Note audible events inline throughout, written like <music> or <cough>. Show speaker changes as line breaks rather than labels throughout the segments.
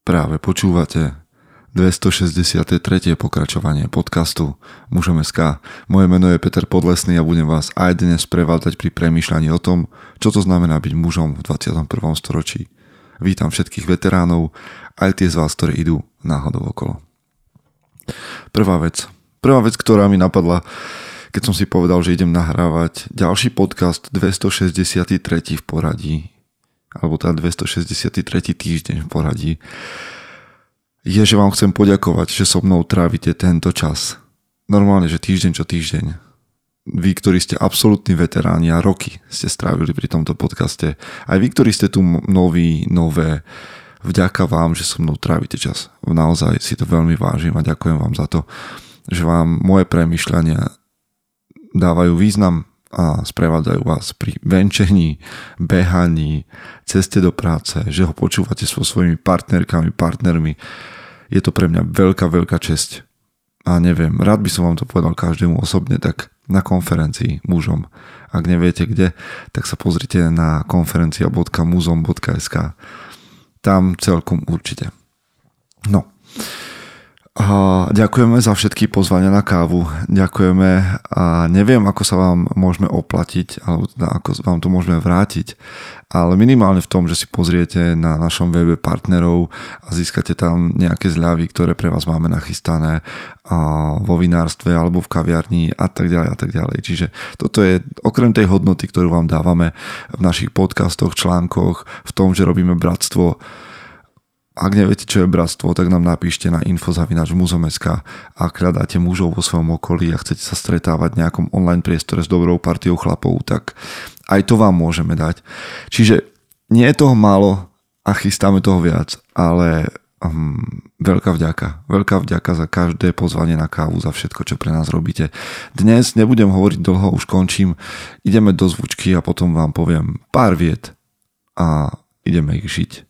Práve počúvate 263. pokračovanie podcastu Mužom SK. Moje meno je Peter Podlesný a budem vás aj dnes prevádzať pri premýšľaní o tom, čo to znamená byť mužom v 21. storočí. Vítam všetkých veteránov, aj tie z vás, ktorí idú náhodou okolo. Prvá vec. Prvá vec, ktorá mi napadla, keď som si povedal, že idem nahrávať ďalší podcast 263. v poradí alebo teda 263. týždeň v poradí, je, že vám chcem poďakovať, že so mnou trávite tento čas. Normálne, že týždeň čo týždeň. Vy, ktorí ste absolútni veteráni a roky ste strávili pri tomto podcaste. Aj vy, ktorí ste tu noví, nové, vďaka vám, že so mnou trávite čas. Naozaj si to veľmi vážim a ďakujem vám za to, že vám moje premyšľania dávajú význam a sprevádzajú vás pri venčení, behaní, ceste do práce, že ho počúvate so svojimi partnerkami, partnermi. Je to pre mňa veľká, veľká česť. A neviem, rád by som vám to povedal každému osobne, tak na konferencii mužom. Ak neviete kde, tak sa pozrite na konferencia.muzom.sk. Tam celkom určite. No, a ďakujeme za všetky pozvania na kávu. Ďakujeme a neviem, ako sa vám môžeme oplatiť, alebo teda ako vám to môžeme vrátiť, ale minimálne v tom, že si pozriete na našom webe partnerov a získate tam nejaké zľavy, ktoré pre vás máme nachystané vo vinárstve alebo v kaviarni a tak ďalej a tak ďalej. Čiže toto je okrem tej hodnoty, ktorú vám dávame v našich podcastoch, článkoch, v tom, že robíme bratstvo, ak neviete, čo je bratstvo, tak nám napíšte na info.muzom.sk Ak hľadáte mužov vo svojom okolí a chcete sa stretávať v nejakom online priestore s dobrou partiou chlapov, tak aj to vám môžeme dať. Čiže nie je toho málo a chystáme toho viac, ale um, veľká vďaka. Veľká vďaka za každé pozvanie na kávu, za všetko, čo pre nás robíte. Dnes nebudem hovoriť dlho, už končím. Ideme do zvučky a potom vám poviem pár viet a ideme ich žiť.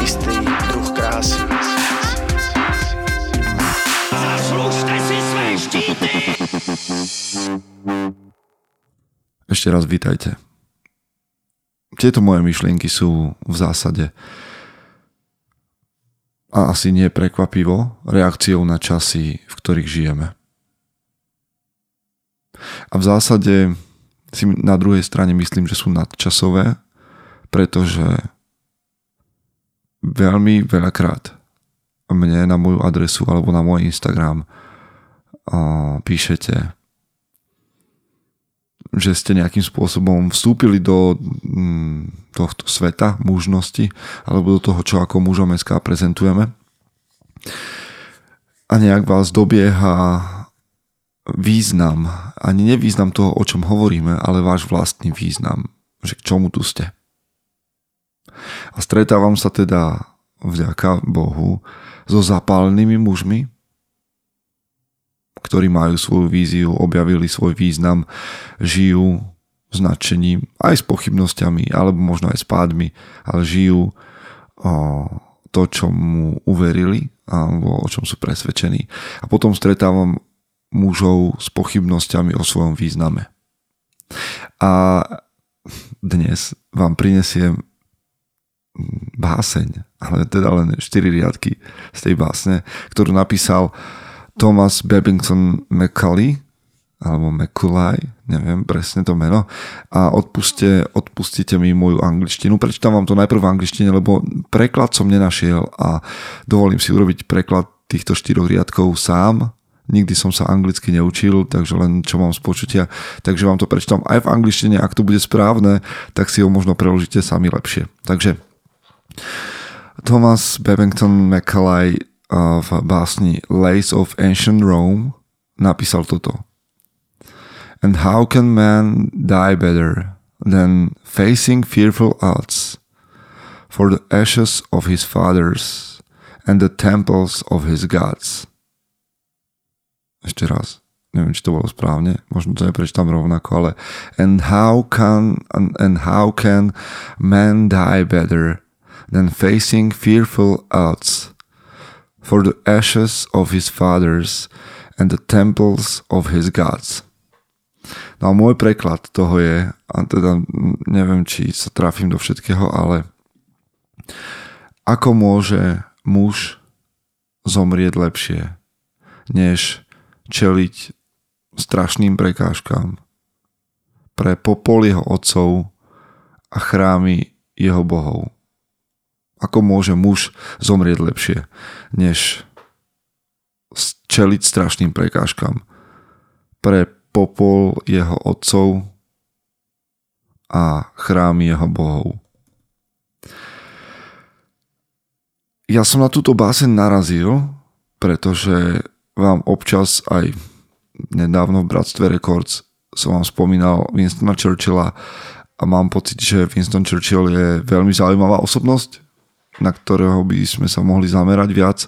Istý druh krásy.
Zaslužte si své štíty!
Ešte raz vítajte. Tieto moje myšlienky sú v zásade a asi nie prekvapivo reakciou na časy, v ktorých žijeme. A v zásade si na druhej strane myslím, že sú nadčasové, pretože veľmi veľakrát mne na moju adresu alebo na môj Instagram píšete, že ste nejakým spôsobom vstúpili do mm, tohto sveta mužnosti alebo do toho, čo ako mužom SK prezentujeme a nejak vás dobieha význam, ani nevýznam toho, o čom hovoríme, ale váš vlastný význam, že k čomu tu ste. A stretávam sa teda vďaka Bohu so zapálenými mužmi, ktorí majú svoju víziu, objavili svoj význam, žijú s nadšením, aj s pochybnosťami, alebo možno aj s pádmi, ale žijú o, to, čo mu uverili, alebo o čom sú presvedčení. A potom stretávam mužov s pochybnosťami o svojom význame. A dnes vám prinesiem báseň, ale teda len 4 riadky z tej básne, ktorú napísal Thomas Babington Macaulay, alebo Macaulay, neviem presne to meno, a odpuste, odpustite mi moju angličtinu. Prečítam vám to najprv v angličtine, lebo preklad som nenašiel a dovolím si urobiť preklad týchto štyroch riadkov sám. Nikdy som sa anglicky neučil, takže len čo mám z počutia. Takže vám to prečítam aj v angličtine, ak to bude správne, tak si ho možno preložíte sami lepšie. Takže Thomas Babington Macaulay uh, v básni Lays of Ancient Rome napísal toto. And how can man die better than facing fearful odds for the ashes of his fathers and the temples of his gods. Ešte raz. Neviem, či to bolo správne, možno to neprečítam rovnako, ale and how can and, and how can man die better than facing fearful odds for the ashes of his fathers and the temples of his gods. No a môj preklad toho je, a teda neviem, či sa trafím do všetkého, ale ako môže muž zomrieť lepšie, než čeliť strašným prekážkam pre popol jeho otcov a chrámy jeho bohov. Ako môže muž zomrieť lepšie, než čeliť strašným prekážkam pre popol jeho otcov a chrámy jeho bohov. Ja som na túto báseň narazil, pretože vám občas aj nedávno v Bratstve Records som vám spomínal Winstona Churchilla a mám pocit, že Winston Churchill je veľmi zaujímavá osobnosť, na ktorého by sme sa mohli zamerať viac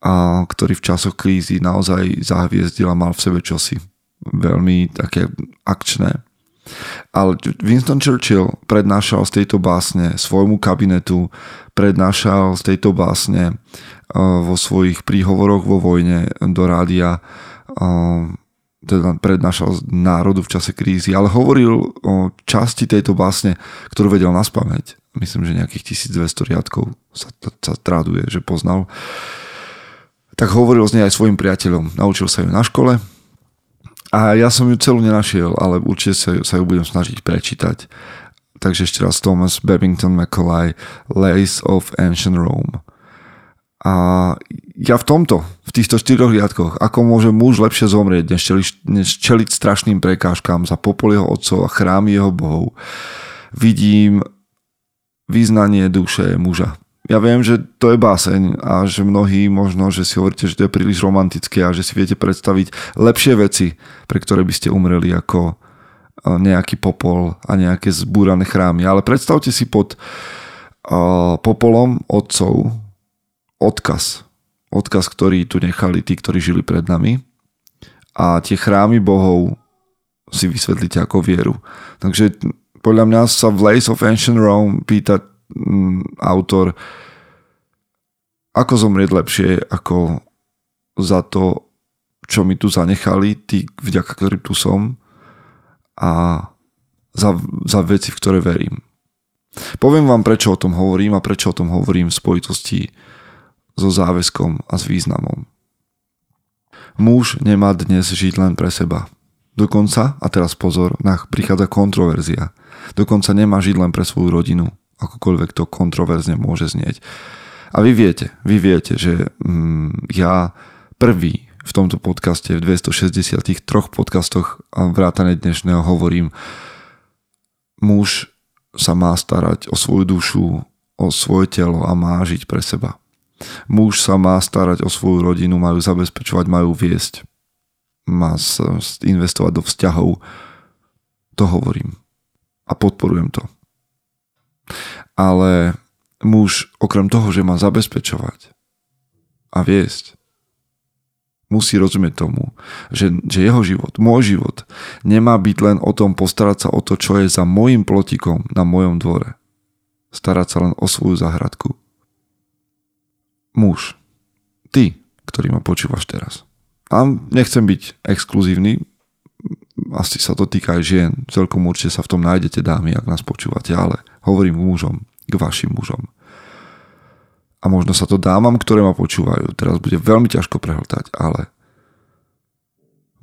a ktorý v časoch krízy naozaj zahviezdil a mal v sebe čosi veľmi také akčné. Ale Winston Churchill prednášal z tejto básne svojmu kabinetu, prednášal z tejto básne vo svojich príhovoroch vo vojne do rádia teda prednášal národu v čase krízy, ale hovoril o časti tejto básne, ktorú vedel na spameť. Myslím, že nejakých 1200 riadkov sa, sa traduje, že poznal. Tak hovoril z nej aj svojim priateľom. Naučil sa ju na škole a ja som ju celú nenašiel, ale určite sa, sa ju budem snažiť prečítať. Takže ešte raz Thomas Babington Macaulay Lace of Ancient Rome. A ja v tomto, v týchto štyroch riadkoch, ako môže muž lepšie zomrieť, než čeliť, než čeliť strašným prekážkám za popol jeho otcov a chrámy jeho bohov, vidím význanie duše muža. Ja viem, že to je báseň a že mnohí možno, že si hovoríte, že to je príliš romantické a že si viete predstaviť lepšie veci, pre ktoré by ste umreli ako e, nejaký popol a nejaké zbúrané chrámy. Ale predstavte si pod uh, popolom otcov odkaz. Odkaz, ktorý tu nechali tí, ktorí žili pred nami. A tie chrámy bohov si vysvetlíte ako vieru. Takže podľa mňa sa v Lace of Ancient Rome pýta mm, autor, ako zomrieť lepšie ako za to, čo mi tu zanechali, tí, vďaka ktorým tu som a za, za veci, v ktoré verím. Poviem vám, prečo o tom hovorím a prečo o tom hovorím v spojitosti so záväzkom a s významom. Muž nemá dnes žiť len pre seba. Dokonca, a teraz pozor, prichádza kontroverzia. Dokonca nemá žiť len pre svoju rodinu, akokoľvek to kontroverzne môže znieť. A vy viete, vy viete, že mm, ja prvý v tomto podcaste, v 263 podcastoch a vrátane dnešného hovorím, muž sa má starať o svoju dušu, o svoje telo a má žiť pre seba. Muž sa má starať o svoju rodinu, majú zabezpečovať, majú viesť. Má investovať do vzťahov. To hovorím. A podporujem to. Ale muž okrem toho, že má zabezpečovať a viesť, musí rozumieť tomu, že, že jeho život, môj život, nemá byť len o tom postarať sa o to, čo je za môjim plotikom na mojom dvore. Starať sa len o svoju záhradku muž, ty, ktorý ma počúvaš teraz. A nechcem byť exkluzívny, asi sa to týka aj žien, celkom určite sa v tom nájdete dámy, ak nás počúvate, ale hovorím k mužom, k vašim mužom. A možno sa to dámam, ktoré ma počúvajú, teraz bude veľmi ťažko prehltať, ale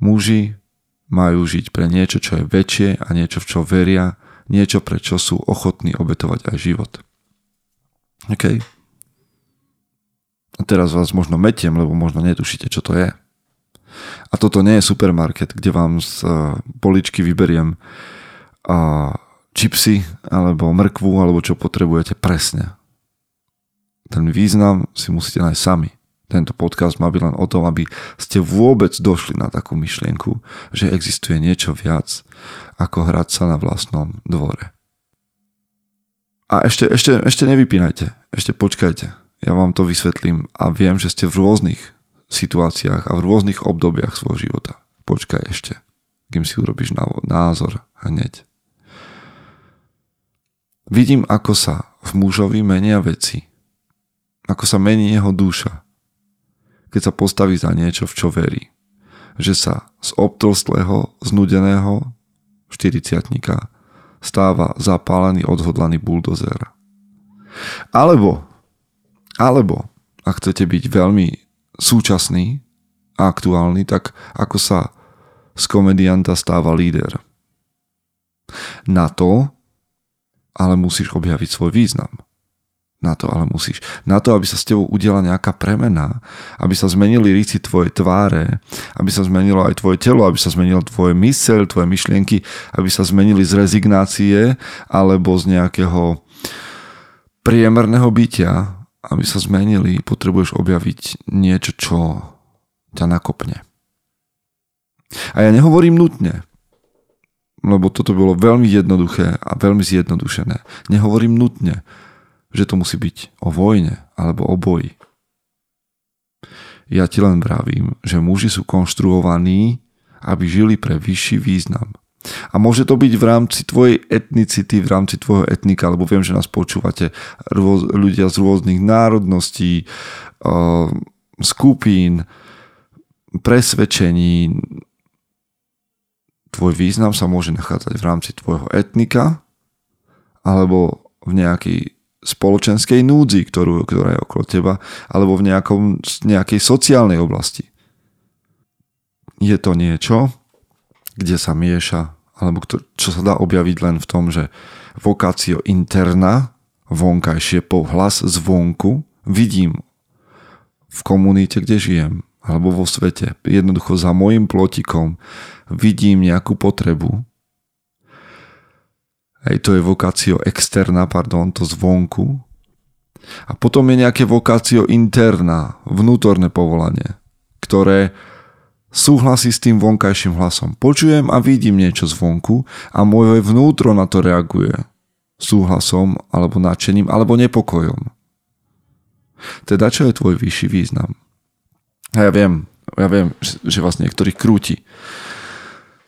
muži majú žiť pre niečo, čo je väčšie a niečo, v čo veria, niečo, pre čo sú ochotní obetovať aj život. Okay? A teraz vás možno metiem, lebo možno netušíte, čo to je. A toto nie je supermarket, kde vám z eh, poličky vyberiem a čipsy, alebo mrkvu, alebo čo potrebujete presne. Ten význam si musíte nájsť sami. Tento podcast má byť len o tom, aby ste vôbec došli na takú myšlienku, že existuje niečo viac, ako hrať sa na vlastnom dvore. A ešte, ešte, ešte nevypínajte, ešte počkajte ja vám to vysvetlím a viem, že ste v rôznych situáciách a v rôznych obdobiach svojho života. Počkaj ešte, kým si urobíš názor hneď. Vidím, ako sa v mužovi menia veci. Ako sa mení jeho duša. Keď sa postaví za niečo, v čo verí. Že sa z obtlstlého, znudeného 40 stáva zapálený, odhodlaný buldozer. Alebo, alebo, ak chcete byť veľmi súčasný a aktuálny, tak ako sa z komedianta stáva líder. Na to ale musíš objaviť svoj význam. Na to ale musíš. Na to, aby sa s tebou udiala nejaká premena, aby sa zmenili rysy tvoje tváre, aby sa zmenilo aj tvoje telo, aby sa zmenilo tvoje myseľ, tvoje myšlienky, aby sa zmenili z rezignácie alebo z nejakého priemerného bytia, aby sa zmenili, potrebuješ objaviť niečo, čo ťa nakopne. A ja nehovorím nutne, lebo toto bolo veľmi jednoduché a veľmi zjednodušené. Nehovorím nutne, že to musí byť o vojne alebo o boji. Ja ti len vravím, že muži sú konštruovaní, aby žili pre vyšší význam. A môže to byť v rámci tvojej etnicity, v rámci tvojho etnika, lebo viem, že nás počúvate rôz, ľudia z rôznych národností, uh, skupín, presvedčení, tvoj význam sa môže nachádzať v rámci tvojho etnika alebo v nejakej spoločenskej núdzi, ktorú, ktorá je okolo teba, alebo v nejakom, nejakej sociálnej oblasti. Je to niečo, kde sa mieša, alebo čo sa dá objaviť len v tom, že vokácio interna, vonkajšie pohlas zvonku, vidím v komunite, kde žijem, alebo vo svete, jednoducho za môjim plotikom, vidím nejakú potrebu, Hej, to je vokácio externa, pardon, to zvonku. A potom je nejaké vokácio interná, vnútorné povolanie, ktoré súhlasí s tým vonkajším hlasom. Počujem a vidím niečo zvonku a moje vnútro na to reaguje súhlasom alebo nadšením alebo nepokojom. Teda čo je tvoj vyšší význam? A ja viem, ja viem, že vás niektorých krúti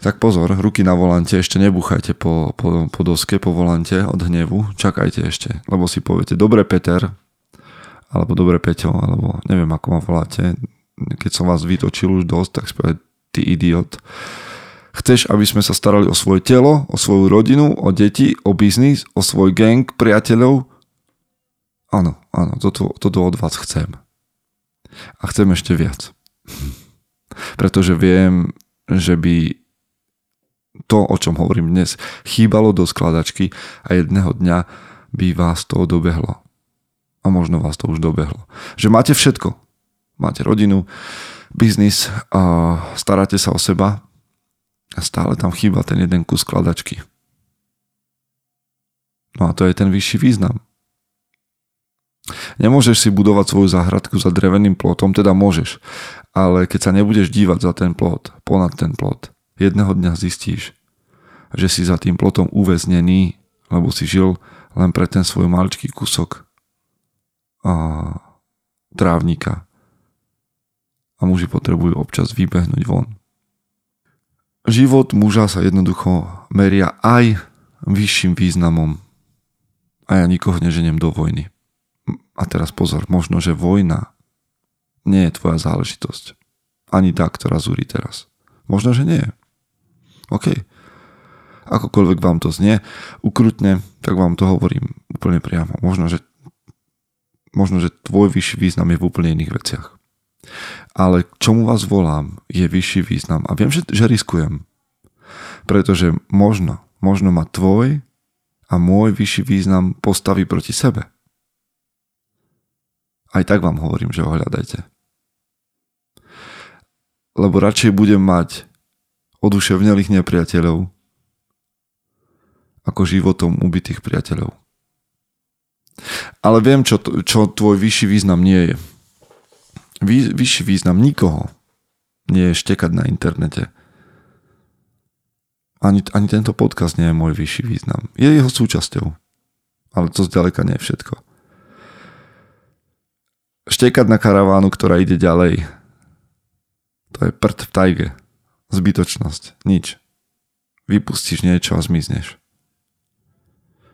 tak pozor, ruky na volante, ešte nebuchajte po, po, po doske, po volante od hnevu, čakajte ešte, lebo si poviete, dobre Peter, alebo dobre Peťo, alebo neviem ako ma voláte, keď som vás vytočil už dosť, tak si poviete, ty idiot. Chceš, aby sme sa starali o svoje telo, o svoju rodinu, o deti, o biznis, o svoj gang, priateľov? Áno, áno, toto, toto od vás chcem. A chcem ešte viac. <laughs> Pretože viem, že by to, o čom hovorím dnes, chýbalo do skladačky a jedného dňa by vás to dobehlo. A možno vás to už dobehlo. Že máte všetko. Máte rodinu, biznis, a staráte sa o seba a stále tam chýba ten jeden kus skladačky. No a to je ten vyšší význam. Nemôžeš si budovať svoju záhradku za dreveným plotom, teda môžeš, ale keď sa nebudeš dívať za ten plot, ponad ten plot, jedného dňa zistíš, že si za tým plotom uväznený, lebo si žil len pre ten svoj maličký kusok a trávnika. A muži potrebujú občas vybehnúť von. Život muža sa jednoducho meria aj vyšším významom. A ja nikoho neženiem do vojny. A teraz pozor, možno, že vojna nie je tvoja záležitosť. Ani tá, ktorá zúri teraz. Možno, že nie. OK. Akokoľvek vám to znie ukrutne, tak vám to hovorím úplne priamo. Možno, že, možno, že tvoj vyšší význam je v úplne iných veciach. Ale k čomu vás volám, je vyšší význam. A viem, že, že riskujem. Pretože možno, možno ma tvoj a môj vyšší význam postaví proti sebe. Aj tak vám hovorím, že ho hľadajte. Lebo radšej budem mať oduševnelých nepriateľov ako životom ubitých priateľov. Ale viem, čo, čo tvoj vyšší význam nie je. Vy, vyšší význam nikoho nie je štekať na internete. Ani, ani tento podcast nie je môj vyšší význam. Je jeho súčasťou. Ale to zďaleka nie je všetko. Štekať na karavánu, ktorá ide ďalej. To je prd v tajge. Zbytočnosť. Nič. Vypustíš niečo a zmizneš.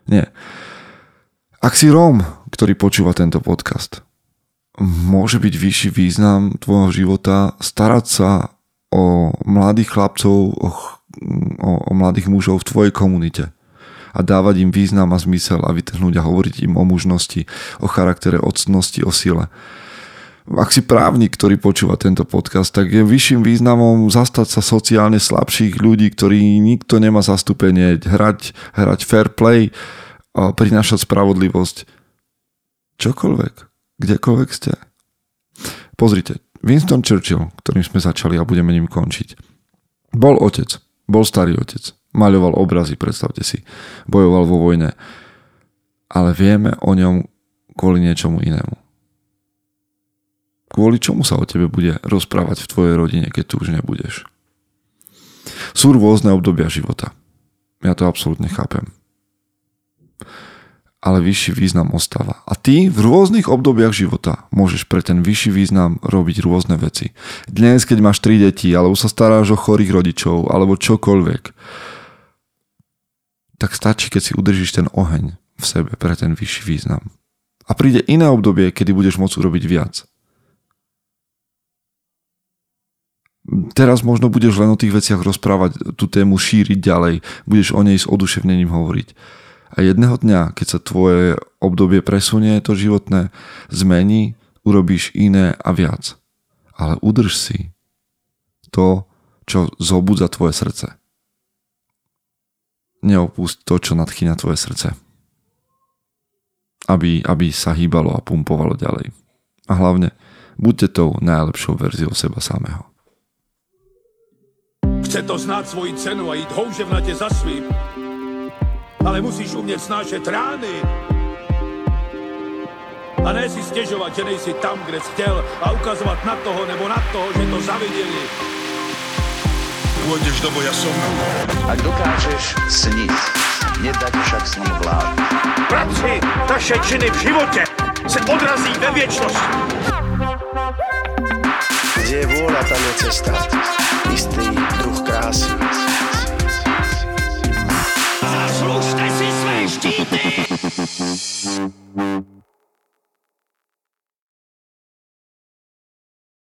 Nie. Ak si Róm, ktorý počúva tento podcast, môže byť vyšší význam tvojho života starať sa o mladých chlapcov, o, o, o mladých mužov v tvojej komunite a dávať im význam a zmysel a vytrhnúť a hovoriť im o mužnosti, o charaktere, o cnosti, o sile. Ak si právnik, ktorý počúva tento podcast, tak je vyšším významom zastať sa sociálne slabších ľudí, ktorí nikto nemá zastúpenie, hrať, hrať fair play, prinášať spravodlivosť. Čokoľvek, kdekoľvek ste. Pozrite, Winston Churchill, ktorým sme začali a budeme ním končiť, bol otec, bol starý otec, maľoval obrazy, predstavte si, bojoval vo vojne, ale vieme o ňom kvôli niečomu inému. Kvôli čomu sa o tebe bude rozprávať v tvojej rodine, keď tu už nebudeš. Sú rôzne obdobia života. Ja to absolútne chápem ale vyšší význam ostáva. A ty v rôznych obdobiach života môžeš pre ten vyšší význam robiť rôzne veci. Dnes, keď máš tri deti, alebo sa staráš o chorých rodičov, alebo čokoľvek, tak stačí, keď si udržíš ten oheň v sebe pre ten vyšší význam. A príde iné obdobie, kedy budeš môcť urobiť viac. Teraz možno budeš len o tých veciach rozprávať, tú tému šíriť ďalej, budeš o nej s oduševnením hovoriť a jedného dňa, keď sa tvoje obdobie presunie, to životné zmení, urobíš iné a viac. Ale udrž si to, čo zobudza tvoje srdce. Neopust to, čo nadchýňa tvoje srdce. Aby, aby sa hýbalo a pumpovalo ďalej. A hlavne, buďte tou najlepšou verziou seba samého.
Chce to znát svoji cenu a jít houževnatě za svým, ale musíš umět snášet rány. A ne si stěžovat, že nejsi tam, kde jsi chtěl a ukazovat na toho nebo na toho, že to zaviděli. Pôjdeš do boja som.
Ak dokážeš sniť, nedať však s ním vlád.
Práci, taše činy v životě se odrazí ve věčnosti.
Kde je vôľa, tam je cesta. Istý druh krásy.
Mm-hmm.